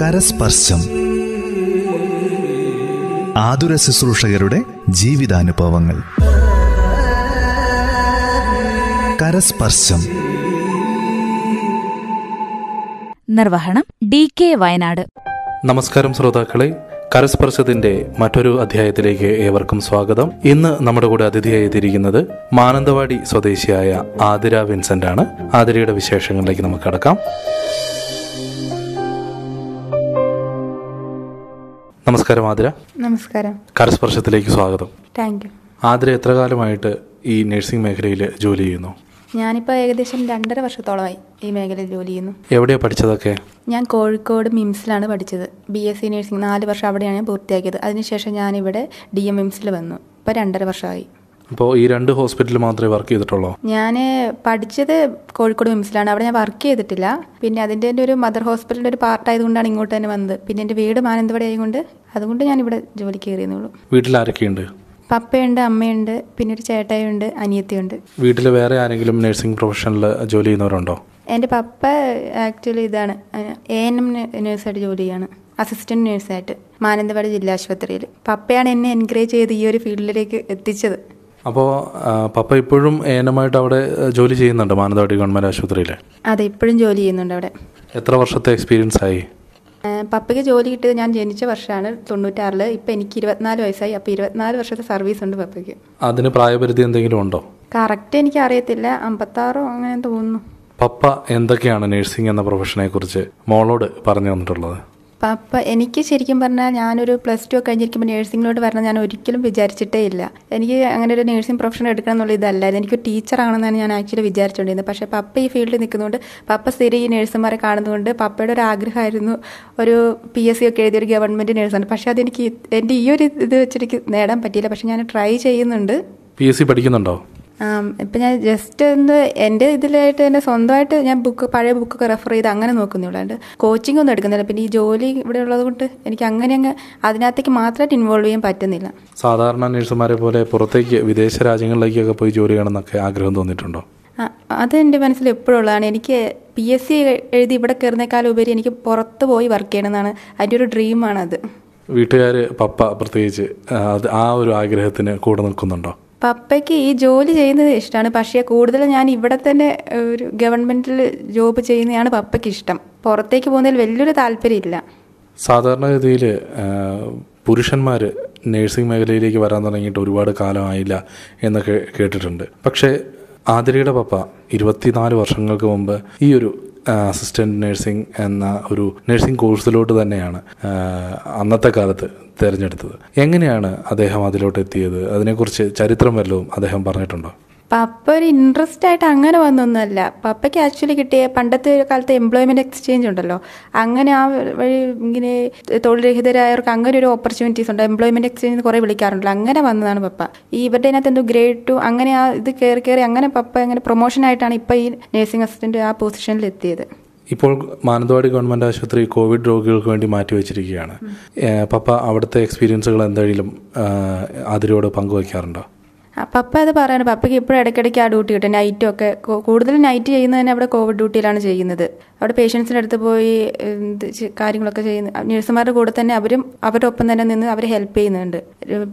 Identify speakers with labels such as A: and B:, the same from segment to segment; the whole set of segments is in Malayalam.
A: കരസ്പർശം. ആതുര ശുശ്രൂഷകരുടെ ജീവിതാനുഭവങ്ങൾ. കരസ്പർശം.
B: നിർവഹണം ഡി കെ വയനാട്.
C: നമസ്കാരം ശ്രോതാക്കളെ. കരസ്പർശത്തിന്റെ മറ്റൊരു അധ്യായത്തിലേക്ക് ഏവർക്കും സ്വാഗതം. ഇന്ന് നമ്മുടെ കൂടെ അതിഥിയായി എത്തിയിരിക്കുന്നത് മാനന്തവാടി സ്വദേശിയായ ആതിര വിൻസെന്റ് ആണ് ആതിരയുടെ വിശേഷങ്ങളിലേക്ക് നമുക്ക് കടക്കാം. നമസ്കാരം ആതിര.
D: നമസ്കാരം.
C: കരസ്പർശത്തിലേക്ക് സ്വാഗതം.
D: താങ്ക് യു
C: ആതിര എത്ര കാലമായിട്ട് ഈ നഴ്സിംഗ് മേഖലയിൽ ജോലി ചെയ്യുന്നു?
D: ഞാനിപ്പോൾ ഏകദേശം രണ്ടര വർഷത്തോളമായി ഈ മേഖലയിൽ ജോലി ചെയ്യുന്നു.
C: എവിടെയാണ് പഠിച്ചതൊക്കെ?
D: ഞാൻ കോഴിക്കോട് മിംസിലാണ് പഠിച്ചത്. ബി എസ് സി നഴ്സിംഗ് നാല് വർഷം അവിടെയാണ് ഞാൻ പൂർത്തിയാക്കിയത്. അതിനുശേഷം ഞാനിവിടെ ഡി എം മിംസിൽ വന്നു. ഇപ്പോൾ രണ്ടര വർഷമായി.
C: അപ്പോൾ ഈ രണ്ട് ഹോസ്പിറ്റലിൽ മാത്രമേ വർക്ക് ചെയ്തിട്ടുള്ളൂ?
D: ഞാൻ പഠിച്ചത് കോഴിക്കോട് മിംസിലാണ്. അവിടെ ഞാൻ വർക്ക് ചെയ്തിട്ടില്ല. പിന്നെ അതിന്റെ ഒരു മദർ ഹോസ്പിറ്റലിന്റെ ഒരു പാർട്ടായതുകൊണ്ടാണ് ഇങ്ങോട്ട് തന്നെ വന്നത്. പിന്നെ എന്റെ വീട് മാനന്തവാടി ആയതുകൊണ്ട് അതുകൊണ്ട് ഞാൻ ഇവിടെ ജോലി കയറിയെന്നുള്ളൂ
C: വീട്ടിൽ ആരൊക്കെയുണ്ട്?
D: പപ്പയുണ്ട് അമ്മയുണ്ട് പിന്നെ ഒരു ചേട്ടായുണ്ട് അനിയത്തിയുണ്ട്.
C: വീട്ടിൽ വേറെ ആരെങ്കിലും നഴ്സിംഗ് പ്രൊഫഷനിൽ ജോലി ചെയ്യുന്നവരുണ്ടോ?
D: എന്റെ പപ്പ ആക്ച്വലി ഇതാണ് എ എൻ എം നേഴ്സായിട്ട് ജോലി ചെയ്യാണ് അസിസ്റ്റന്റ് നേഴ്സായിട്ട് മാനന്തവാടി ജില്ലാ ആശുപത്രിയിൽ. പപ്പയാണ് എന്നെ എൻകറേജ് ചെയ്ത് ഈ ഒരു ഫീൽഡിലേക്ക് എത്തിച്ചത്.
C: അപ്പോൾ പപ്പ ഇപ്പോഴും എ എൻ എം ആയിട്ട് അവിടെ ജോലി ചെയ്യുന്നുണ്ട് മാനന്തവാടി ഗവൺമെന്റ് ആശുപത്രിയിൽ
D: അതെ ഇപ്പോഴും ജോലി ചെയ്യുന്നുണ്ട് അവിടെ.
C: എത്ര വർഷത്തെ എക്സ്പീരിയൻസ് ആയി?
D: പപ്പയ്ക്ക് ജോലി കിട്ടിയത് ഞാൻ ജനിച്ച വർഷമാണ് തൊണ്ണൂറ്റാറിൽ ഇപ്പം എനിക്ക് ഇരുപത്തിനാല് വയസ്സായി. അപ്പോൾ ഇരുപത്തിനാല് വർഷത്തെ സർവീസ് ഉണ്ട് പപ്പയ്ക്ക്.
C: അതിന് പ്രായപരിധി എന്തെങ്കിലും ഉണ്ടോ?
D: കറക്റ്റ് എനിക്ക് അറിയത്തില്ല. അമ്പത്താറോ അങ്ങനെ തോന്നുന്നു.
C: പപ്പ എന്തൊക്കെയാണ് നഴ്സിംഗ് എന്ന പ്രൊഫഷനെ കുറിച്ച് മോളോട് പറഞ്ഞു തന്നിട്ടുള്ളത്?
D: പപ്പ എനിക്ക് ശരിക്കും പറഞ്ഞാൽ ഞാനൊരു പ്ലസ് ടു ഒക്കെ കഴിഞ്ഞിരിക്കുമ്പോൾ നേഴ്സിംഗിലോട്ട് വരണം ഞാൻ ഒരിക്കലും വിചാരിച്ചിട്ടേ ഇല്ല. എനിക്ക് അങ്ങനെ ഒരു നേഴ്സിംഗ് പ്രൊഫഷൻ എടുക്കണം എന്നുള്ള ഇതല്ലായിരുന്നു. എനിക്ക് ടീച്ചറാണെന്നാണ് ഞാൻ ആക്ച്വലി വിചാരിച്ചുകൊണ്ടിരുന്നത് പക്ഷേ പപ്പ ഈ ഫീൽഡിൽ നിൽക്കുന്നതുകൊണ്ട് പപ്പ സ്ഥിരം ഈ നേഴ്സുമാരെ കാണുന്നതുകൊണ്ട് പപ്പയുടെ ഒരു ആഗ്രഹമായിരുന്നു ഒരു പി എസ് സി ഒക്കെ എഴുതിയ ഒരു ഗവൺമെന്റ് നേഴ്സാണ്. പക്ഷേ അതെനിക്ക് എന്റെ ഈ ഒരു ഇത് വെച്ചിട്ട് നേടാൻ പറ്റിയില്ല. പക്ഷേ ഞാൻ ട്രൈ ചെയ്യുന്നുണ്ട്.
C: പി എസ് സി പഠിക്കുന്നുണ്ടോ?
D: ഇപ്പം ഞാൻ ജസ്റ്റ് ഒന്ന് എന്റെ ഇതിലായിട്ട് തന്നെ സ്വന്തമായിട്ട് ഞാൻ ബുക്ക് പഴയ ബുക്കൊക്കെ റെഫർ ചെയ്ത് അങ്ങനെ നോക്കുന്നുള്ളൂ. അല്ലാണ്ട് കോച്ചിങ് ഒന്നും എടുക്കുന്നില്ല. പിന്നെ ഈ ജോലി ഇവിടെ ഉള്ളത് കൊണ്ട് എനിക്ക് അങ്ങനെ അങ്ങ് അതിനകത്തേക്ക് മാത്രമായിട്ട് ഇൻവോൾവ് ചെയ്യാൻ പറ്റുന്നില്ല.
C: സാധാരണ നഴ്സുമാരെ പോലെ പുറത്തേക്ക് വിദേശ രാജ്യങ്ങളിലേക്കൊക്കെ പോയി ജോലി ചെയ്യണമെന്നൊക്കെ ആഗ്രഹം തോന്നിയിട്ടുണ്ടോ?
D: ആ, അത് എന്റെ മനസ്സിൽ എപ്പോഴും ഉള്ളതാണ്. എനിക്ക് പി എസ് സി എഴുതി ഇവിടെ കയറുന്നേക്കാളും ഉപരി എനിക്ക് പുറത്ത് പോയി വർക്ക് ചെയ്യണമെന്നാണ് അതിന്റെ ഒരു ഡ്രീമാണ് അത്
C: വീട്ടുകാർ പപ്പ പ്രത്യേകിച്ച് ആ ഒരു ആഗ്രഹത്തിന് കൂടെ നിൽക്കുന്നുണ്ടോ?
D: പപ്പയ്ക്ക് ഈ ജോലി ചെയ്യുന്നത് ഇഷ്ടമാണ്. പക്ഷേ കൂടുതൽ ഞാൻ ഇവിടെ തന്നെ ഒരു ഗവൺമെന്റിൽ ജോബ് ചെയ്യുന്നതാണ് പപ്പയ്ക്ക് ഇഷ്ടം. പുറത്തേക്ക് പോകുന്നതിൽ വലിയൊരു താല്പര്യമില്ല.
C: സാധാരണഗതിയിൽ പുരുഷന്മാർ നേഴ്സിംഗ് മേഖലയിലേക്ക് വരാൻ തുടങ്ങിയിട്ട് ഒരുപാട് കാലമായില്ല എന്നൊക്കെ കേട്ടിട്ടുണ്ട്. പക്ഷേ ആതിരയുടെ പപ്പ ഇരുപത്തിനാല് വർഷങ്ങൾക്ക് മുമ്പ് ഈ ഒരു അസിസ്റ്റന്റ് നഴ്സിംഗ് എന്ന ഒരു നഴ്സിംഗ് കോഴ്സിലോട്ട് തന്നെയാണ് അന്നത്തെ കാലത്ത് തിരഞ്ഞെടുത്തത്. എങ്ങനെയാണ് അദ്ദേഹം അതിലോട്ട് എത്തിയത്? അതിനെക്കുറിച്ച് ചരിത്രം വല്ലതും അദ്ദേഹം പറഞ്ഞിട്ടുണ്ടോ?
D: പപ്പ ഒരു ഇൻട്രസ്റ്റ് ആയിട്ട് അങ്ങനെ വന്നൊന്നുമല്ല. പപ്പയ്ക്ക് ആക്ച്വലി കിട്ടിയ പണ്ടത്തെ കാലത്തെ എംപ്ലോയ്മെന്റ് എക്സ്ചേഞ്ച് ഉണ്ടല്ലോ. അങ്ങനെ ആ വഴി ഇങ്ങനെ തൊഴിൽ രഹിതരായവർക്ക് അങ്ങനെ ഒരു ഓപ്പർച്യൂണിറ്റീസ് ഉണ്ട്. എംപ്ലോയ്മെന്റ് എക്സ്ചേഞ്ച് കുറേ വിളിക്കാറുണ്ടല്ലോ. അങ്ങനെ വന്നതാണ് പപ്പ. ഈ ഇവരുടെ അതിനകത്ത് എന്തോ ഗ്രേഡ് ടു അങ്ങനെ ആ ഇത് കയറി കയറി അങ്ങനെ പപ്പ അങ്ങനെ പ്രൊമോഷൻ ആയിട്ടാണ് ഇപ്പൊ ഈ നഴ്സിംഗ് അസിസ്റ്റന്റ് ആ പൊസിഷനിൽ എത്തിയത്.
C: ഇപ്പോൾ മാനന്തവാടി ഗവൺമെന്റ് ആശുപത്രി കോവിഡ് രോഗികൾക്ക് വേണ്ടി മാറ്റിവെച്ചിരിക്കുകയാണ് വെച്ചിരിക്കുകയാണ്. പപ്പ അവിടുത്തെ എക്സ്പീരിയൻസുകൾ എന്തെങ്കിലും അതിരോട് പങ്കുവയ്ക്കാറുണ്ടോ
D: പപ്പ അത് പറയാണ് പപ്പയ്ക്ക് ഇപ്പോഴും ഇടയ്ക്കിടയ്ക്ക് ആ ഡ്യൂട്ടി കിട്ടും. നൈറ്റും ഒക്കെ കൂടുതൽ നൈറ്റ് ചെയ്യുന്നത് തന്നെ അവിടെ കോവിഡ് ഡ്യൂട്ടിയിലാണ് ചെയ്യുന്നത്. അവിടെ പേഷ്യൻസിന്റെ അടുത്ത് പോയി കാര്യങ്ങളൊക്കെ ചെയ്യുന്ന നഴ്സുമാരുടെ കൂടെ തന്നെ അവരും അവരുടെ ഒപ്പം തന്നെ നിന്ന് അവരെ ഹെൽപ്പ് ചെയ്യുന്നുണ്ട്.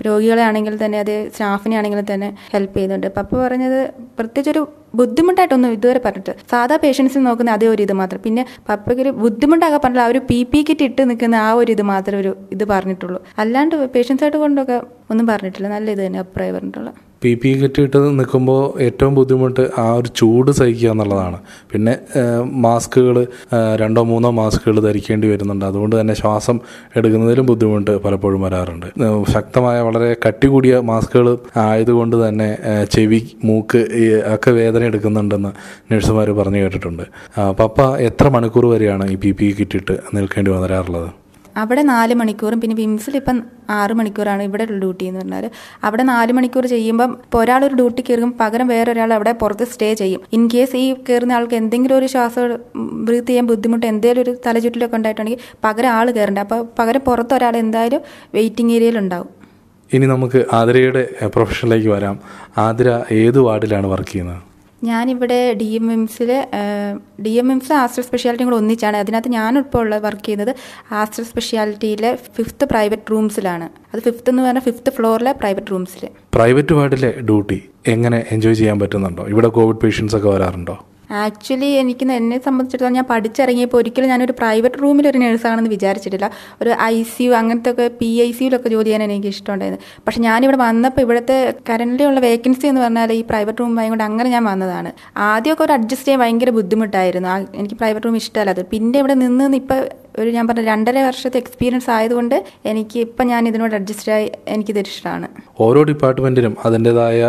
D: രോഗികളെ ആണെങ്കിൽ തന്നെ അത് സ്റ്റാഫിനെ ആണെങ്കിൽ തന്നെ ഹെൽപ്പ് ചെയ്യുന്നുണ്ട്. പപ്പ പറഞ്ഞത് പ്രത്യേകിച്ച് ഒരു ബുദ്ധിമുട്ടായിട്ടൊന്നും ഇതുവരെ പറഞ്ഞിട്ട് സാധാ പേഷ്യൻസിന് നോക്കുന്ന അതേ ഒരു ഇത് മാത്രം. പിന്നെ പപ്പയ്ക്ക് ഒരു ബുദ്ധിമുട്ടാകെ പറഞ്ഞില്ല ആ ഒരു പി പി കിറ്റ് ഇട്ട് നിൽക്കുന്ന ആ ഒരു ഇത് മാത്രമേ ഒരു ഇത് പറഞ്ഞിട്ടുള്ളൂ. അല്ലാണ്ട് പേഷ്യൻസായിട്ട് കൊണ്ടൊക്കെ ഒന്നും പറഞ്ഞിട്ടില്ല. നല്ല ഇത് തന്നെ അഭിപ്രായം പറഞ്ഞിട്ടുള്ള.
C: പി പി കിറ്റ് ഇട്ട് നിൽക്കുമ്പോൾ ഏറ്റവും ബുദ്ധിമുട്ട് ആ ഒരു ചൂട് സഹിക്കുക എന്നുള്ളതാണ്. പിന്നെ മാസ്കുകൾ രണ്ടോ മൂന്നോ മാസ്കുകൾ ധരിക്കേണ്ടി വരുന്നുണ്ട്. അതുകൊണ്ട് തന്നെ ശ്വാസം എടുക്കുന്നതിലും ബുദ്ധിമുട്ട് പലപ്പോഴും വരാറുണ്ട്. ശക്തമായ വളരെ കട്ടി കൂടിയ മാസ്കുകൾ ആയതുകൊണ്ട് തന്നെ ചെവി മൂക്ക് ഒക്കെ വേദന എടുക്കുന്നുണ്ടെന്ന് നഴ്സുമാർ പറഞ്ഞു കേട്ടിട്ടുണ്ട്. പപ്പ എത്ര മണിക്കൂർ വരെയാണ് ഈ പി പി കിട്ടിയിട്ട് നിൽക്കേണ്ടി വരാറുള്ളത്?
D: അവിടെ നാല് മണിക്കൂറും പിന്നെ വിംസിൽ ഇപ്പം ആറ് മണിക്കൂറാണ് ഇവിടെ ഡ്യൂട്ടി എന്ന് പറഞ്ഞാൽ അവിടെ നാല് മണിക്കൂർ ചെയ്യുമ്പം ഇപ്പോൾ ഒരാൾ ഒരു ഡ്യൂട്ടി കയറും പകരം വേറൊരാൾ അവിടെ പുറത്ത് സ്റ്റേ ചെയ്യും. ഇൻ കേസ് ഈ കയറുന്ന ആൾക്ക് എന്തെങ്കിലും ഒരു ശ്വാസം ബ്രീത്ത് ചെയ്യാൻ ബുദ്ധിമുട്ട് എന്തെങ്കിലും ഒരു തലചുറ്റിലൊക്കെ ഉണ്ടായിട്ടുണ്ടെങ്കിൽ പകരം ആൾ കയറണ്ട. അപ്പോൾ പകരം പുറത്ത് ഒരാൾ എന്തായാലും വെയിറ്റിംഗ് ഏരിയയിൽ ഉണ്ടാവും.
C: ഇനി നമുക്ക് ആതിരയുടെ പ്രൊഫഷനിലേക്ക് വരാം. ആതിര ഏത് വാർഡിലാണ് വർക്ക് ചെയ്യുന്നത്?
D: ഞാനിവിടെ ഡി എം എംസിൽ ഡി എം എംസ് ആസ്റ്റർ സ്പെഷ്യാലിറ്റിയും കൂടെ ഒന്നിച്ചാണ്. അതിനകത്ത് ഞാനിപ്പോൾ ഉള്ള വർക്ക് ചെയ്യുന്നത് ആസ്റ്റർ സ്പെഷ്യാലിറ്റിയിലെ ഫിഫ്ത്ത് പ്രൈവറ്റ് റൂംസിലാണ് അത് ഫിഫ്ത്ത് എന്ന് പറഞ്ഞാൽ ഫിഫ്ത്ത് ഫ്ലോറിലെ പ്രൈവറ്റ് റൂംസിൽ
C: പ്രൈവറ്റ് വാർഡിലെ ഡ്യൂട്ടി എങ്ങനെ എൻജോയ് ചെയ്യാൻ പറ്റുന്നുണ്ടോ? ഇവിടെ കോവിഡ് പേഷ്യൻസ് ഒക്കെ വരാറുണ്ടോ?
D: ആക്ച്വലി എനിക്ക് എന്നെ സംബന്ധിച്ചിടത്തോളം ഞാൻ പഠിച്ചിറങ്ങിയപ്പോൾ ഒരിക്കലും ഞാനൊരു പ്രൈവറ്റ് റൂമിൽ ഒരു നേഴ്സാണെന്ന് വിചാരിച്ചിട്ടില്ല. ഒരു ഐ സി യു അങ്ങനത്തെ ഒക്കെ പി ഐ സിയിലൊക്കെ ജോലി ചെയ്യാൻ എനിക്ക് ഇഷ്ടമുണ്ടായിരുന്നു. പക്ഷെ ഞാനിവിടെ വന്നപ്പോൾ ഇവിടുത്തെ കറന്റ് ഉള്ള വേക്കൻസി എന്ന് പറഞ്ഞാൽ ഈ പ്രൈവറ്റ് റൂം ആയതുകൊണ്ട് അങ്ങനെ ഞാൻ വന്നതാണ്. ആദ്യമൊക്കെ ഒരു അഡ്ജസ്റ്റ് ചെയ്യാൻ ഭയങ്കര ബുദ്ധിമുട്ടായിരുന്നു. എനിക്ക് പ്രൈവറ്റ് റൂം ഇഷ്ടമല്ല. അത് പിന്നെ ഇവിടെ നിന്ന് ഇപ്പോൾ ഇപ്പം ഒരു ഞാൻ പറഞ്ഞ രണ്ടര വർഷത്തെ എക്സ്പീരിയൻസ് ആയതുകൊണ്ട് എനിക്ക് ഇപ്പം ഞാൻ ഇതിനോട് അഡ്ജസ്റ്റ് ആയി എനിക്കിത് ഇഷ്ടമാണ്.
C: ഓരോ ഡിപ്പാർട്ട്മെന്റിനും അതിന്റെതായ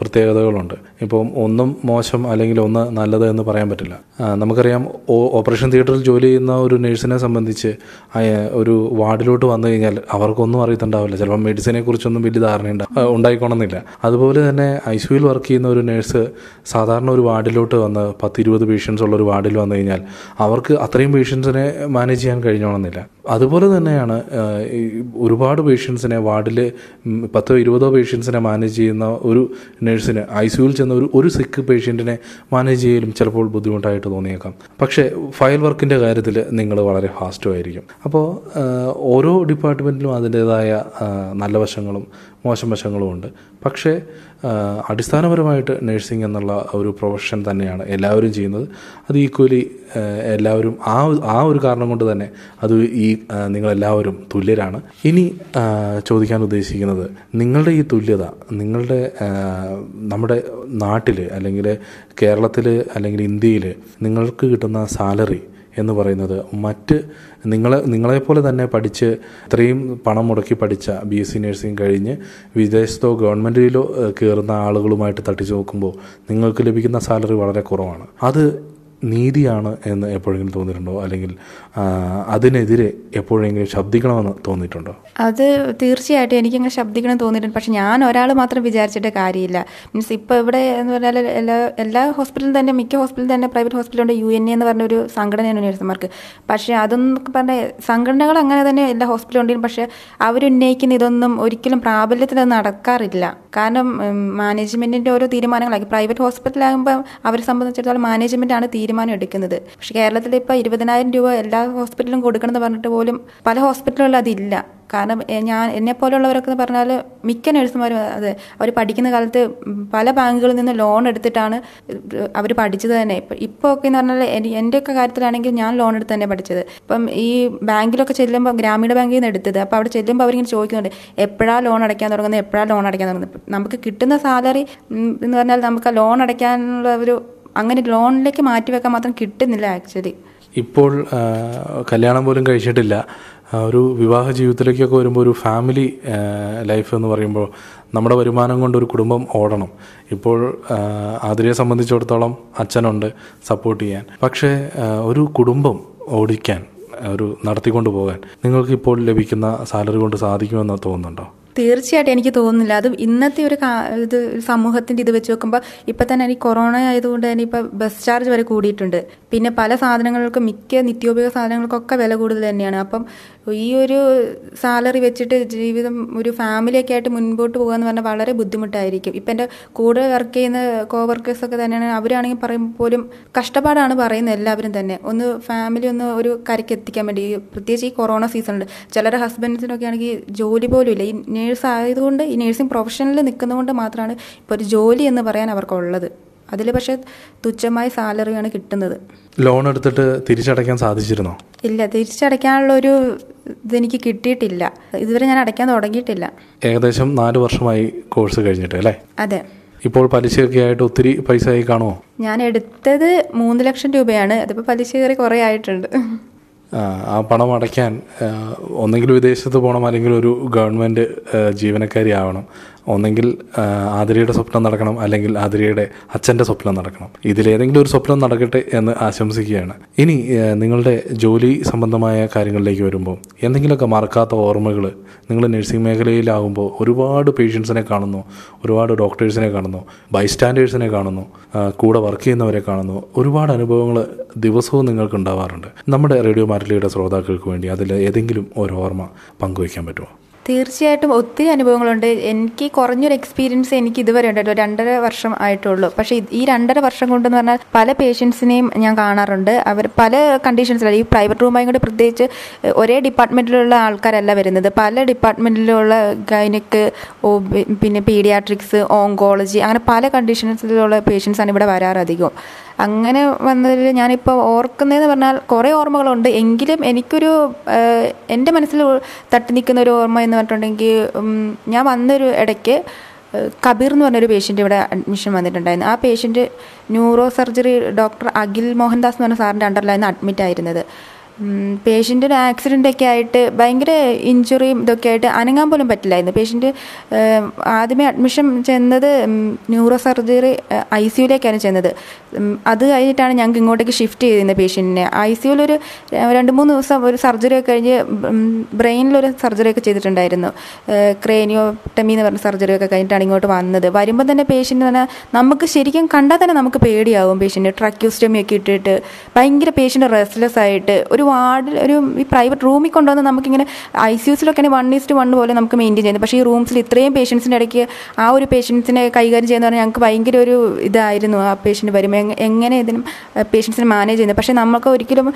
C: പ്രത്യേകതകളുണ്ട്. ഇപ്പം ഒന്നും മോശം അല്ലെങ്കിൽ ഒന്ന് നല്ലത് എന്ന് പറയാൻ പറ്റില്ല. നമുക്കറിയാം ഓപ്പറേഷൻ തിയേറ്ററിൽ ജോലി ചെയ്യുന്ന ഒരു നേഴ്സിനെ സംബന്ധിച്ച് ഒരു വാർഡിലോട്ട് വന്നു കഴിഞ്ഞാൽ അവർക്കൊന്നും അറിയത്തുണ്ടാവില്ല. ചിലപ്പോൾ മെഡിസിനെ കുറിച്ചൊന്നും വലിയ ധാരണ ഉണ്ടായിക്കോണമെന്നില്ല അതുപോലെ തന്നെ ഐ സിയുയിൽ വർക്ക് ചെയ്യുന്ന ഒരു നേഴ്സ് സാധാരണ ഒരു വാർഡിലോട്ട് വന്ന് പത്തിരുപത് പേഷ്യൻസ് ഉള്ള ഒരു വാർഡിൽ വന്നു കഴിഞ്ഞാൽ അവർക്ക് അത്രയും പേഷ്യൻസിനെ മാനേജ് ചെയ്യാൻ കഴിഞ്ഞോണമെന്നില്ല അതുപോലെ തന്നെയാണ് ഒരുപാട് പേഷ്യൻസിനെ വാർഡിൽ പത്തോ ഇരുപതോ പേഷ്യൻസിനെ മാനേജ് ചെയ്യുന്ന ഒരു നേഴ്സിന് ഐ സിയുയിൽ ചെന്ന ഒരു ഒരു സിക്ക് പേഷ്യന്റിനെ മാനേജ് ചെയ്യലും ചിലപ്പോൾ ബുദ്ധിമുട്ടായിട്ട് തോന്നിയേക്കാം. പക്ഷേ ഫയൽ വർക്കിന്റെ കാര്യത്തിൽ നിങ്ങൾ വളരെ ഫാസ്റ്റും ആയിരിക്കും. അപ്പോൾ ഓരോ ഡിപ്പാർട്ട്മെന്റിലും അതിന്റേതായ നല്ല വശങ്ങളും മോശം വശങ്ങളും ഉണ്ട് പക്ഷേ അടിസ്ഥാനപരമായിട്ട് നഴ്സിംഗ് എന്നുള്ള ഒരു പ്രൊഫഷൻ തന്നെയാണ് എല്ലാവരും ചെയ്യുന്നത്. അത് ഈക്വലി എല്ലാവരും ആ ആ ഒരു കാരണം കൊണ്ട് തന്നെ അത് ഈ നിങ്ങളെല്ലാവരും തുല്യരാണ്. ഇനി ചോദിക്കാൻ ഉദ്ദേശിക്കുന്നത് നിങ്ങളുടെ ഈ തുല്യത നിങ്ങളുടെ നമ്മുടെ നാട്ടിൽ അല്ലെങ്കിൽ കേരളത്തിൽ അല്ലെങ്കിൽ ഇന്ത്യയിൽ നിങ്ങൾക്ക് കിട്ടുന്ന സാലറി എന്ന് പറയുന്നത്. മറ്റ് നിങ്ങളെ നിങ്ങളെപ്പോലെ തന്നെ പഠിച്ച് ഇത്രയും പണം മുടക്കി പഠിച്ച ബി എസ് സി നഴ്സിംഗ് കഴിഞ്ഞ് വിദേശത്തോ ഗവൺമെന്റിലോ കയറുന്ന ആളുകളുമായിട്ട് തട്ടിച്ച് നോക്കുമ്പോൾ നിങ്ങൾക്ക് ലഭിക്കുന്ന സാലറി വളരെ കുറവാണ്. അത് നീതിയാണ് എന്ന് എപ്പോഴെങ്കിലും തോന്നിയിട്ടുണ്ടോ? അല്ലെങ്കിൽ അതിനെതിരെ എപ്പോഴെങ്കിലും ശബ്ദിക്കണമെന്ന് തോന്നിയിട്ടുണ്ടോ?
D: അത് തീർച്ചയായിട്ടും എനിക്കങ്ങനെ ശബ്ദിക്കണം തോന്നിയിട്ടുണ്ട്. പക്ഷെ ഞാൻ ഒരാൾ മാത്രം വിചാരിച്ചിട്ട് കാര്യമില്ല. മീൻസ് ഇപ്പോൾ ഇവിടെ എന്ന് പറഞ്ഞാൽ എല്ലാ എല്ലാ ഹോസ്പിറ്റലും തന്നെ മിക്ക ഹോസ്പിറ്റലും തന്നെ പ്രൈവറ്റ് ഹോസ്പിറ്റലുണ്ട് യു എൻ എ എന്ന് പറഞ്ഞൊരു സംഘടനയാണ് നഴ്സുമാർക്ക്. പക്ഷേ അതൊന്നും പറഞ്ഞ സംഘടനകൾ അങ്ങനെ തന്നെ എല്ലാ ഹോസ്പിറ്റലും ഉണ്ടെങ്കിലും പക്ഷേ അവരുന്നയിക്കുന്ന ഇതൊന്നും ഒരിക്കലും പ്രാബല്യത്തിൽ നടക്കാറില്ല. കാരണം മാനേജ്മെന്റിന്റെ ഓരോ തീരുമാനങ്ങളാക്കി പ്രൈവറ്റ് ഹോസ്പിറ്റലാകുമ്പോൾ അവരെ സംബന്ധിച്ചിടത്തോളം മാനേജ്മെന്റ് ആണ് തീരുമാനം എടുക്കുന്നത്. പക്ഷേ കേരളത്തിൽ ഇപ്പോൾ ഇരുപതിനായിരം രൂപ എല്ലാ ഹോസ്പിറ്റലും കൊടുക്കണമെന്ന് പറഞ്ഞിട്ട് പോലും പല ഹോസ്പിറ്റലുകളിലും അതില്ല. കാരണം ഞാൻ എന്നെ പോലുള്ളവരൊക്കെ എന്ന് പറഞ്ഞാൽ മിക്ക നഴ്സുമാരും അതെ അവർ പഠിക്കുന്ന കാലത്ത് പല ബാങ്കുകളിൽ നിന്ന് ലോൺ എടുത്തിട്ടാണ് അവർ പഠിച്ചത് തന്നെ. ഇപ്പം ഇപ്പോൾ ഒക്കെ എന്ന് പറഞ്ഞാൽ എന്റെ എന്റെയൊക്കെ കാര്യത്തിലാണെങ്കിൽ ഞാൻ ലോൺ എടുത്ത് തന്നെ പഠിച്ചത്. ഇപ്പം ഈ ബാങ്കിലൊക്കെ ചെല്ലുമ്പോൾ ഗ്രാമീണ ബാങ്കിൽ നിന്ന് എടുത്തത്. അപ്പോൾ അവിടെ ചെല്ലുമ്പോൾ അവരിങ്ങനെ ചോദിക്കുന്നുണ്ട് എപ്പോഴാണ് ലോൺ അടയ്ക്കാൻ തുടങ്ങുന്നത്? എപ്പോഴാണ് ലോൺ അടയ്ക്കാൻ തുടങ്ങുന്നത്? നമുക്ക് കിട്ടുന്ന സാലറി എന്ന് പറഞ്ഞാൽ നമുക്ക് ലോൺ അടയ്ക്കാനുള്ള ഒരു അങ്ങനെ ലോണിലേക്ക് മാറ്റി വെക്കാൻ മാത്രം കിട്ടുന്നില്ല ആക്ച്വലി.
C: ഇപ്പോൾ കല്യാണം പോലും കഴിച്ചിട്ടില്ല. ഒരു വിവാഹ ജീവിതത്തിലേക്കൊക്കെ വരുമ്പോൾ ഒരു ഫാമിലി ലൈഫ് എന്ന് പറയുമ്പോൾ നമ്മുടെ വരുമാനം കൊണ്ട് ഒരു കുടുംബം ഓടണം. ഇപ്പോൾ ആതിരയെ സംബന്ധിച്ചിടത്തോളം അച്ഛനുണ്ട് സപ്പോർട്ട് ചെയ്യാൻ. പക്ഷേ ഒരു കുടുംബം ഓടിക്കാൻ ഒരു നടത്തിക്കൊണ്ട് പോകാൻ നിങ്ങൾക്ക് ഇപ്പോൾ ലഭിക്കുന്ന സാലറി കൊണ്ട് സാധിക്കുമെന്ന് തോന്നുന്നുണ്ടോ?
D: തീർച്ചയായിട്ടും എനിക്ക് തോന്നുന്നില്ല. അത് ഇന്നത്തെ ഒരു ഇത് സമൂഹത്തിന്റെ ഇത് വെച്ച് നോക്കുമ്പോൾ ഇപ്പം തന്നെ എനിക്ക് കൊറോണ ആയതുകൊണ്ട് തന്നെ ഇപ്പം ബസ് ചാർജ് വരെ കൂടിയിട്ടുണ്ട്. പിന്നെ പല സാധനങ്ങൾക്കും മിക്ക നിത്യോപയോഗ സാധനങ്ങൾക്കൊക്കെ വില കൂടുതൽ തന്നെയാണ്. അപ്പം ഈ ഒരു സാലറി വെച്ചിട്ട് ജീവിതം ഒരു ഫാമിലിയൊക്കെ ആയിട്ട് മുൻപോട്ട് പോകുക എന്ന് പറഞ്ഞാൽ വളരെ ബുദ്ധിമുട്ടായിരിക്കും. ഇപ്പം എന്റെ കൂടെ വർക്ക് ചെയ്യുന്ന കോവർക്കേഴ്സൊക്കെ തന്നെയാണ് അവരാണെങ്കിൽ പറയും പോലും കഷ്ടപ്പാടാണ് പറയുന്നത് എല്ലാവരും തന്നെ. ഒന്ന് ഫാമിലി ഒന്ന് ഒരു കരയ്ക്ക് എത്തിക്കാൻ വേണ്ടി. പ്രത്യേകിച്ച് ഈ കൊറോണ സീസണിൽ ചിലരുടെ ഹസ്ബൻഡ്സിനൊക്കെ ആണെങ്കിൽ ജോലി പോലും ഇല്ല. ഈ നേഴ്സ് ആയതുകൊണ്ട് ഈ നേഴ്സിംഗ് പ്രൊഫഷനിൽ നിൽക്കുന്നതുകൊണ്ട് മാത്രമാണ് ഇപ്പോൾ ഒരു ജോലി എന്ന് പറയാൻ അവർക്കുള്ളത്. അതിൽ പക്ഷേ തുച്ഛമായ സാലറിയാണ് കിട്ടുന്നത്.
C: ലോൺ എടുത്തിട്ട് തിരിച്ചടയ്ക്കാൻ സാധിച്ചിരുന്നോ?
D: ഇല്ല തിരിച്ചടയ്ക്കാനുള്ള ഒരു ഇതെനിക്ക് കിട്ടിയിട്ടില്ല. ഇതുവരെ ഞാൻ അടയ്ക്കാൻ തുടങ്ങിയിട്ടില്ല.
C: ഏകദേശം നാല് വർഷമായി കോഴ്സ് കഴിഞ്ഞിട്ട് അല്ലേ?
D: അതെ.
C: ഇപ്പോൾ പലിശയൊക്കെ ആയിട്ട് ഒത്തിരി പൈസ ആയി കാണുമോ?
D: ഞാൻ എടുത്തത് മൂന്ന് ലക്ഷം രൂപയാണ്. അതിപ്പോൾ പലിശ കയറി കുറേ ആയിട്ടുണ്ട്.
C: ആ, പണം അടയ്ക്കാൻ ഒന്നെങ്കിലും ഒന്നെങ്കിൽ വിദേശത്ത് പോകണം അല്ലെങ്കിൽ ഒരു ഗവൺമെന്റ് ജീവനക്കാരി ആവണം. ഒന്നെങ്കിൽ ആതിരയുടെ സ്വപ്നം നടക്കണം അല്ലെങ്കിൽ ആതിരയുടെ അച്ഛന്റെ സ്വപ്നം നടക്കണം. ഇതിലേതെങ്കിലും ഒരു സ്വപ്നം നടക്കട്ടെ എന്ന് ആശംസിക്കുകയാണ്. ഇനി നിങ്ങളുടെ ജോലി സംബന്ധമായ കാര്യങ്ങളിലേക്ക് വരുമ്പോൾ എന്തെങ്കിലുമൊക്കെ മറക്കാത്ത ഓർമ്മകൾ നിങ്ങൾ നഴ്സിംഗ് മേഖലയിലാകുമ്പോൾ ഒരുപാട് പേഷ്യൻസിനെ കാണുന്നു ഒരുപാട് ഡോക്ടേഴ്സിനെ കാണുന്നു ബൈസ്റ്റാൻഡേഴ്സിനെ കാണുന്നു കൂടെ വർക്ക് ചെയ്യുന്നവരെ കാണുന്നു. ഒരുപാട് അനുഭവങ്ങൾ ദിവസവും നിങ്ങൾക്ക് ഉണ്ടാവാറുണ്ട് നമ്മുടെ റേഡിയോ മാരലിയുടെ ശ്രോതാക്കൾക്ക് വേണ്ടി അതിൽ ഏതെങ്കിലും ഒരു ഓർമ്മ പങ്കുവയ്ക്കാൻ പറ്റുമോ?
D: തീർച്ചയായിട്ടും ഒത്തിരി അനുഭവങ്ങളുണ്ട്. എനിക്ക് കുറഞ്ഞൊരു എക്സ്പീരിയൻസ് എനിക്ക് ഇതുവരെ ഉണ്ടായിട്ടുള്ളൂ രണ്ടര വർഷം ആയിട്ടുള്ളൂ. പക്ഷേ ഈ രണ്ടര വർഷം കൊണ്ടെന്ന് പറഞ്ഞാൽ പല പേഷ്യൻസിനെയും ഞാൻ കാണാറുണ്ട്. അവർ പല കണ്ടീഷൻസിലാണ് ഈ പ്രൈവറ്റ് റൂമായി കൂടി പ്രത്യേകിച്ച് ഒരേ ഡിപ്പാർട്ട്മെന്റിലുള്ള ആൾക്കാരല്ല വരുന്നത്. പല ഡിപ്പാർട്ട്മെന്റിലുള്ള ഗൈനക്ക് പിന്നെ പീഡിയാട്രിക്സ് ഓങ്കോളജി അങ്ങനെ പല കണ്ടീഷൻസിലുള്ള പേഷ്യൻസാണ് ഇവിടെ വരാറ് അധികവും അങ്ങനെ വന്നതിൽ ഞാനിപ്പോൾ ഓർക്കുന്നതെന്ന് പറഞ്ഞാൽ കുറേ ഓർമ്മകളുണ്ട്. എങ്കിലും എനിക്കൊരു എന്റെ മനസ്സിൽ തട്ടി നിൽക്കുന്ന ഒരു ഓർമ്മ എന്ന് പറഞ്ഞിട്ടുണ്ടെങ്കിൽ ഞാൻ വന്നൊരു ഇടയ്ക്ക് കബീർ എന്ന് പറഞ്ഞൊരു പേഷ്യന്റ് ഇവിടെ അഡ്മിഷൻ വന്നിട്ടുണ്ടായിരുന്നു. ആ patient neuro surgery doctor Akhil Mohandas എന്ന് പറഞ്ഞ സാറിന്റെ അണ്ടറിലായിരുന്നു അഡ്മിറ്റ് ആയിരുന്നത്. പേഷ്യന്റിന് ആക്സിഡന്റ് ഒക്കെ ആയിട്ട് ഭയങ്കര ഇഞ്ചുറിയും ഇതൊക്കെ ആയിട്ട് അനങ്ങാൻ പോലും പറ്റില്ലായിരുന്നു. പേഷ്യന്റ് ആദ്യമേ അഡ്മിഷൻ ചെന്നത് ന്യൂറോ സർജറി ഐ സിയുലേക്കാണ് ചെന്നത്. അത് കഴിഞ്ഞിട്ടാണ് ഞങ്ങൾക്ക് ഇങ്ങോട്ടേക്ക് ഷിഫ്റ്റ് ചെയ്തിരുന്നത് പേഷ്യന്റിനെ ഐ സിയുലൊരു രണ്ട് മൂന്ന് ദിവസം ഒരു സർജറി ഒക്കെ കഴിഞ്ഞ് ബ്രെയിനിലൊരു സർജറി ഒക്കെ ചെയ്തിട്ടുണ്ടായിരുന്നു. ക്രേനിയോട്ടമി എന്ന് പറഞ്ഞ സർജറി ഒക്കെ കഴിഞ്ഞിട്ടാണ് ഇങ്ങോട്ട് വന്നത്. വരുമ്പോൾ തന്നെ പേഷ്യന്റ് തന്നെ നമുക്ക് ശരിക്കും കണ്ടാൽ തന്നെ നമുക്ക് പേടിയാവും പേഷ്യന്റ് ട്രക്യൂസ്റ്റമി ഒക്കെ ഇട്ടിട്ട് ഭയങ്കര പേഷ്യന്റ് റെസ്റ്റ്ലെസ് ആയിട്ട് ഒരു വാർഡിൽ ഒരു ഈ പ്രൈവറ്റ് റൂമിൽ കൊണ്ടുവന്ന് നമുക്കിങ്ങനെ ഐ സി യുസിലൊക്കെ വൺ ഈസ്റ്റ് വൺ പോലെ നമുക്ക് മെയിന്റെയിൻ ചെയ്യുന്നത് പക്ഷേ ഈ റൂംസിൽ ഇത്രയും പേഷ്യൻസിന്റെ ഇടയ്ക്ക് ആ ഒരു പേഷ്യൻസിനെ കൈകാര്യം ചെയ്യുന്ന പറഞ്ഞാൽ ഞങ്ങൾക്ക് ഭയങ്കര ഒരു ഇതായിരുന്നു ആ പേഷ്യന്റ് വരുമ്പോൾ എങ്ങ- എങ്ങനെ ഇതിനും പേഷ്യൻസിനെ മാനേജ് ചെയ്യുന്നത്? പക്ഷേ നമുക്ക് ഒരിക്കലും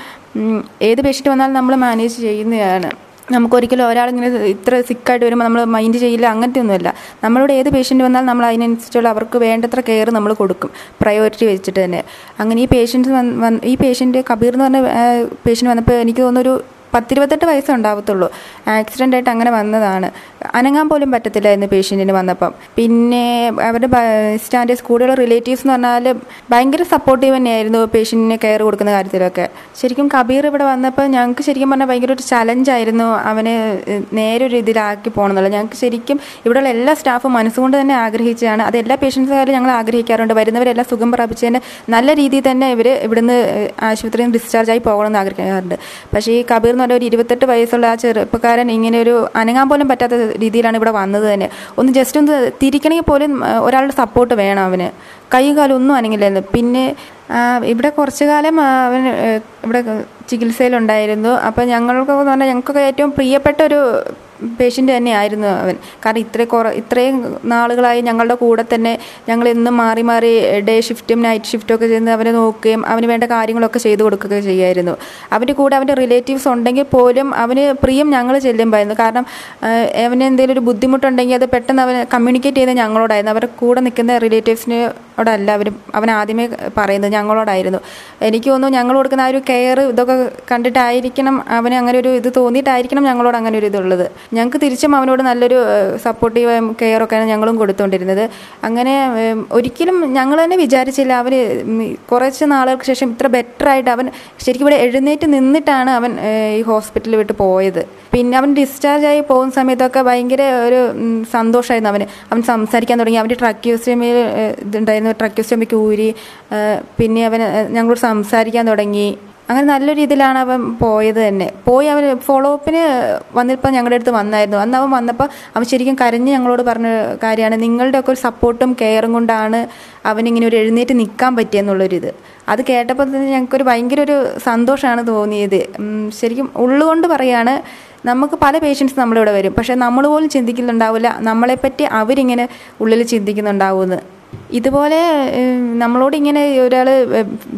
D: ഏത് പേഷ്യന്റ് വന്നാലും നമ്മൾ മാനേജ് ചെയ്യുന്നതാണ്. നമുക്കൊരിക്കലും ഒരാളിങ്ങനെ ഇത്ര സിക്കായിട്ട് വരുമ്പോൾ നമ്മൾ മൈൻഡ് ചെയ്യില്ല അങ്ങനത്തെ ഒന്നുമില്ല നമ്മളോട് ഏത് പേഷ്യന്റ് വന്നാൽ നമ്മൾ അതിനനുസരിച്ചുള്ള അവർക്ക് വേണ്ടത്ര കെയർ നമ്മൾ കൊടുക്കും. പ്രയോറിറ്റി വെച്ചിട്ട് തന്നെ. അങ്ങനെ ഈ പേഷ്യൻസ് ഈ പേഷ്യന്റ് കബീർ എന്ന് പറഞ്ഞ പേഷ്യന്റ് വന്നപ്പോൾ എനിക്ക് തോന്നുന്നൊരു പത്തിരുപത്തെട്ട് വയസ്സേ ഉണ്ടാവത്തുള്ളൂ. ആക്സിഡന്റ് ആയിട്ട് അങ്ങനെ വന്നതാണ്. അനങ്ങാൻ പോലും പറ്റത്തില്ലായിരുന്നു പേഷ്യന്റിന് വന്നപ്പം. പിന്നെ അവരുടെ സ്റ്റാൻഡേർഡ് കൂടുതൽ റിലേറ്റീവ്സ് എന്ന് പറഞ്ഞാൽ ഭയങ്കര സപ്പോർട്ടീവ് തന്നെയായിരുന്നു പേഷ്യന്റിനെ കെയർ കൊടുക്കുന്ന കാര്യത്തിലൊക്കെ. ശരിക്കും കബീർ ഇവിടെ വന്നപ്പോൾ ഞങ്ങൾക്ക് ശരിക്കും പറഞ്ഞാൽ ഭയങ്കര ഒരു ചലഞ്ചായിരുന്നു അവനെ നേരെ ഒരു ഇതിലാക്കി പോകണമെന്നുള്ളത്. ഞങ്ങൾക്ക് ശരിക്കും ഇവിടെയുള്ള എല്ലാ സ്റ്റാഫും മനസ്സുകൊണ്ട് തന്നെ ആഗ്രഹിച്ചതാണ്. അത് എല്ലാ പേഷ്യൻസുകാരും ഞങ്ങൾ ആഗ്രഹിക്കാറുണ്ട്. വരുന്നവരെല്ലാം സുഖം പ്രാപിച്ചതിന് നല്ല രീതിയിൽ തന്നെ ഇവർ ഇവിടുന്ന് ആശുപത്രിയിൽ നിന്ന് ഡിസ്ചാർജ് ആയി പോകണമെന്ന് ആഗ്രഹിക്കാറുണ്ട്. പക്ഷേ ഈ കബീർ എന്ന് പറഞ്ഞ ഒരു ഇരുപത്തെട്ട് വയസ്സുള്ള ആ ചെറുപ്പക്കാരൻ ഇങ്ങനെ ഒരു അനങ്ങാൻ പോലും പറ്റാത്ത രീതിയിലാണ് ഇവിടെ വന്നത് തന്നെ. ഒന്ന് ജസ്റ്റ് ഒന്ന് തിരിക്കണമെങ്കിൽ പോലും ഒരാളുടെ സപ്പോർട്ട് വേണം അവന്. കൈയും കാലും ഒന്നും അനങ്ങില്ലായിരുന്നു. പിന്നെ ഇവിടെ കുറച്ചു കാലം അവൻ ഇവിടെ ചികിത്സയിലുണ്ടായിരുന്നു. അപ്പോൾ ഞങ്ങൾക്ക് എന്ന് പറഞ്ഞാൽ ഞങ്ങൾക്കൊക്കെ ഏറ്റവും പ്രിയപ്പെട്ട ഒരു പേഷ്യന്റ് തന്നെയായിരുന്നു അവൻ. കാരണം ഇത്ര കുറ ഇത്രയും നാളുകളായി ഞങ്ങളുടെ കൂടെ തന്നെ ഞങ്ങൾ എന്നും മാറി മാറി ഡേ ഷിഫ്റ്റും നൈറ്റ് ഷിഫ്റ്റും ഒക്കെ ചെന്ന് അവനെ നോക്കുകയും അവന് വേണ്ട കാര്യങ്ങളൊക്കെ ചെയ്തു കൊടുക്കുകയൊക്കെ ചെയ്യുമായിരുന്നു അവന്റെ കൂടെ അവന്റെ റിലേറ്റീവ്സ് ഉണ്ടെങ്കിൽ പോലും അവന് പ്രിയം ഞങ്ങൾ ചെല്ലുമ്പോഴായിരുന്നു കാരണം അവന് എന്തെങ്കിലും ഒരു ബുദ്ധിമുട്ടുണ്ടെങ്കിൽ അത് പെട്ടെന്ന് അവന് കമ്മ്യൂണിക്കേറ്റ് ചെയ്യുന്നത് ഞങ്ങളോടായിരുന്നു. അവരുടെ കൂടെ നിൽക്കുന്ന റിലേറ്റീവ്സിനോടല്ല അവർ അവൻ ആദ്യമേ പറയുന്നത് ഞങ്ങളോടായിരുന്നു. എനിക്ക് തോന്നുന്നു ഞങ്ങൾ കൊടുക്കുന്ന ആ ഒരു കെയർ ഇതൊക്കെ കണ്ടിട്ടായിരിക്കണം അവന് അങ്ങനെ ഒരു ഇത് തോന്നിയിട്ടായിരിക്കണം ഞങ്ങളോട് അങ്ങനെ ഒരു ഇതുള്ളത്. ഞങ്ങൾക്ക് തിരിച്ചും അവനോട് നല്ലൊരു സപ്പോർട്ടീവ് കെയർ ഒക്കെയാണ് ഞങ്ങളും കൊടുത്തുകൊണ്ടിരുന്നത് അങ്ങനെ ഒരിക്കലും ഞങ്ങൾ തന്നെ വിചാരിച്ചില്ല അവർ കുറച്ച് നാളുകൾക്ക് ശേഷം ഇത്ര ബെറ്ററായിട്ട് അവൻ ശരിക്കും ഇവിടെ എഴുന്നേറ്റ് നിന്നിട്ടാണ് അവൻ ഈ ഹോസ്പിറ്റലിൽ വിട്ട് പോയത്. പിന്നെ അവൻ ഡിസ്ചാർജ് ആയി പോകുന്ന സമയത്തൊക്കെ ഭയങ്കര ഒരു സന്തോഷമായിരുന്നു അവന്. അവൻ സംസാരിക്കാൻ തുടങ്ങി. അവന്റെ ട്രക്യൂസ്റ്റമിയിൽ ഇതുണ്ടായിരുന്നു. ട്രക്യൂസ്റ്റമിക്ക് ഊരി പിന്നെ അവൻ ഞങ്ങളോട് സംസാരിക്കാൻ തുടങ്ങി. അങ്ങനെ നല്ല രീതിയിലാണ് അവൻ പോയത് തന്നെ. പോയി അവൻ ഫോളോ അപ്പിന് വന്നപ്പോൾ ഞങ്ങളുടെ അടുത്ത് വന്നായിരുന്നു. അന്ന് അവൻ വന്നപ്പോൾ അവൻ ശരിക്കും കരഞ്ഞ് ഞങ്ങളോട് പറഞ്ഞ കാര്യമാണ് നിങ്ങളുടെ ഒക്കെ ഒരു സപ്പോർട്ടും കെയറും കൊണ്ടാണ് അവനിങ്ങനെ ഒരു എഴുന്നേറ്റ് നിൽക്കാൻ പറ്റിയെന്നുള്ളൊരിത് അത് കേട്ടപ്പോൾ തന്നെ ഞങ്ങൾക്കൊരു ഭയങ്കര ഒരു സന്തോഷമാണ് തോന്നിയത്. ശരിക്കും ഉള്ളുകൊണ്ട് പറയാണ് നമുക്ക് പല പേഷ്യൻസ് നമ്മളിവിടെ വരും. പക്ഷേ നമ്മൾ പോലും ചിന്തിക്കുന്നുണ്ടാവില്ല. നമ്മളെപ്പറ്റി അവരിങ്ങനെ ഉള്ളിൽ ചിന്തിക്കുന്നുണ്ടാവുമെന്ന് ഇതുപോലെ നമ്മളോട് ഇങ്ങനെ ഒരാൾ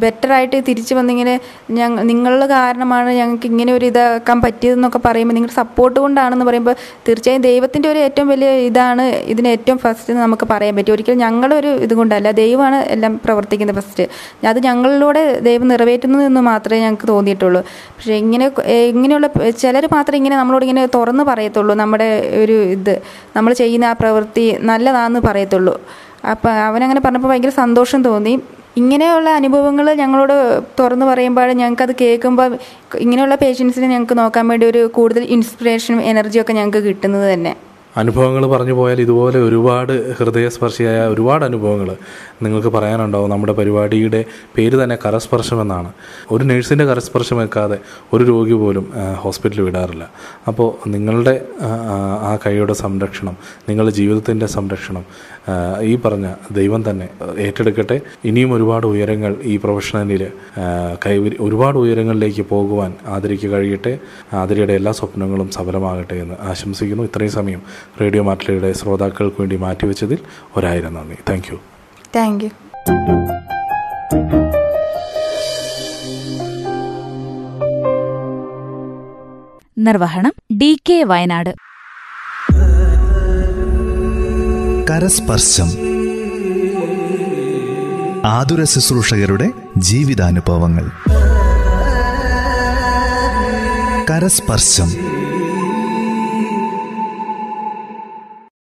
D: ബെറ്ററായിട്ട് തിരിച്ചു വന്നിങ്ങനെ ഞങ്ങൾ നിങ്ങളുടെ കാരണമാണ് ഞങ്ങൾക്ക് ഇങ്ങനെ ഒരു ഇതാക്കാൻ പറ്റിയതെന്നൊക്കെ പറയുമ്പോൾ നിങ്ങളുടെ സപ്പോർട്ട് കൊണ്ടാണെന്ന് പറയുമ്പോൾ തീർച്ചയായും ദൈവത്തിന്റെ ഒരു ഏറ്റവും വലിയ ഇതാണ് ഇതിന് ഏറ്റവും ഫസ്റ്റ് നമുക്ക് പറയാൻ പറ്റും. ഒരിക്കലും ഞങ്ങളുടെ ഒരു ഇത് കൊണ്ടല്ല ദൈവമാണ് എല്ലാം പ്രവർത്തിക്കുന്നത് ഫസ്റ്റ് അത് ഞങ്ങളിലൂടെ ദൈവം നിറവേറ്റുന്നു എന്ന് മാത്രമേ ഞങ്ങൾക്ക് തോന്നിയിട്ടുള്ളൂ. പക്ഷേ ഇങ്ങനെ ഇങ്ങനെയുള്ള ചിലർ മാത്രമേ ഇങ്ങനെ നമ്മളോട് ഇങ്ങനെ തുറന്ന് പറയത്തുള്ളൂ നമ്മുടെ ഒരു ഇത്. നമ്മൾ ചെയ്യുന്ന ആ പ്രവൃത്തി നല്ലതാണെന്ന് പറയത്തുള്ളൂ. അപ്പം അവനങ്ങനെ പറഞ്ഞപ്പോൾ ഭയങ്കര സന്തോഷം തോന്നി. ഇങ്ങനെയുള്ള അനുഭവങ്ങൾ ഞങ്ങളോട് തുറന്നു പറയുമ്പോൾ ഞങ്ങൾക്കത് കേൾക്കുമ്പോൾ ഇങ്ങനെയുള്ള പേഷ്യൻസിനെ ഞങ്ങൾക്ക് നോക്കാൻ വേണ്ടി ഒരു കൂടുതൽ ഇൻസ്പിറേഷനും എനർജിയും ഒക്കെ ഞങ്ങൾക്ക് കിട്ടുന്നത് തന്നെ.
C: അനുഭവങ്ങൾ പറഞ്ഞു പോയാൽ ഇതുപോലെ ഒരുപാട് ഹൃദയസ്പർശിയായ ഒരുപാട് അനുഭവങ്ങൾ നിങ്ങൾക്ക് പറയാനുണ്ടാവും. നമ്മുടെ പരിപാടിയുടെ പേര് തന്നെ കരസ്പർശം എന്നാണ് ഒരു നഴ്സിന്റെ കരസ്പർശം വെക്കാതെ ഒരു രോഗി പോലും ഹോസ്പിറ്റലിൽ വിടാറില്ല. അപ്പോൾ നിങ്ങളുടെ ആ കൈയുടെ സംരക്ഷണം നിങ്ങളുടെ ജീവിതത്തിന്റെ സംരക്ഷണം ഈ പറഞ്ഞ ദൈവം തന്നെ ഏറ്റെടുക്കട്ടെ. ഇനിയും ഒരുപാട് ഉയരങ്ങൾ ഈ പ്രൊഫഷണലിൽ കൈ ഒരുപാട് ഉയരങ്ങളിലേക്ക് പോകുവാൻ ആദരിക്ക് കഴിയട്ടെ. ആദരിയുടെ എല്ലാ സ്വപ്നങ്ങളും സഫലമാകട്ടെ എന്ന് ആശംസിക്കുന്നു. ഇത്രയും സമയം റേഡിയോ മാറ്റിലയുടെ ശ്രോതാക്കൾക്ക് വേണ്ടി മാറ്റിവെച്ചതിൽ ഒരായിരം നന്ദി. താങ്ക് യു
D: താങ്ക് യു
B: നിർവഹണം ഡി കെ വയനാട്.
A: കരസ്പർശം. ആതുര ശുശ്രൂഷകരുടെ ജീവിതാനുഭവങ്ങൾ. കരസ്പർശം.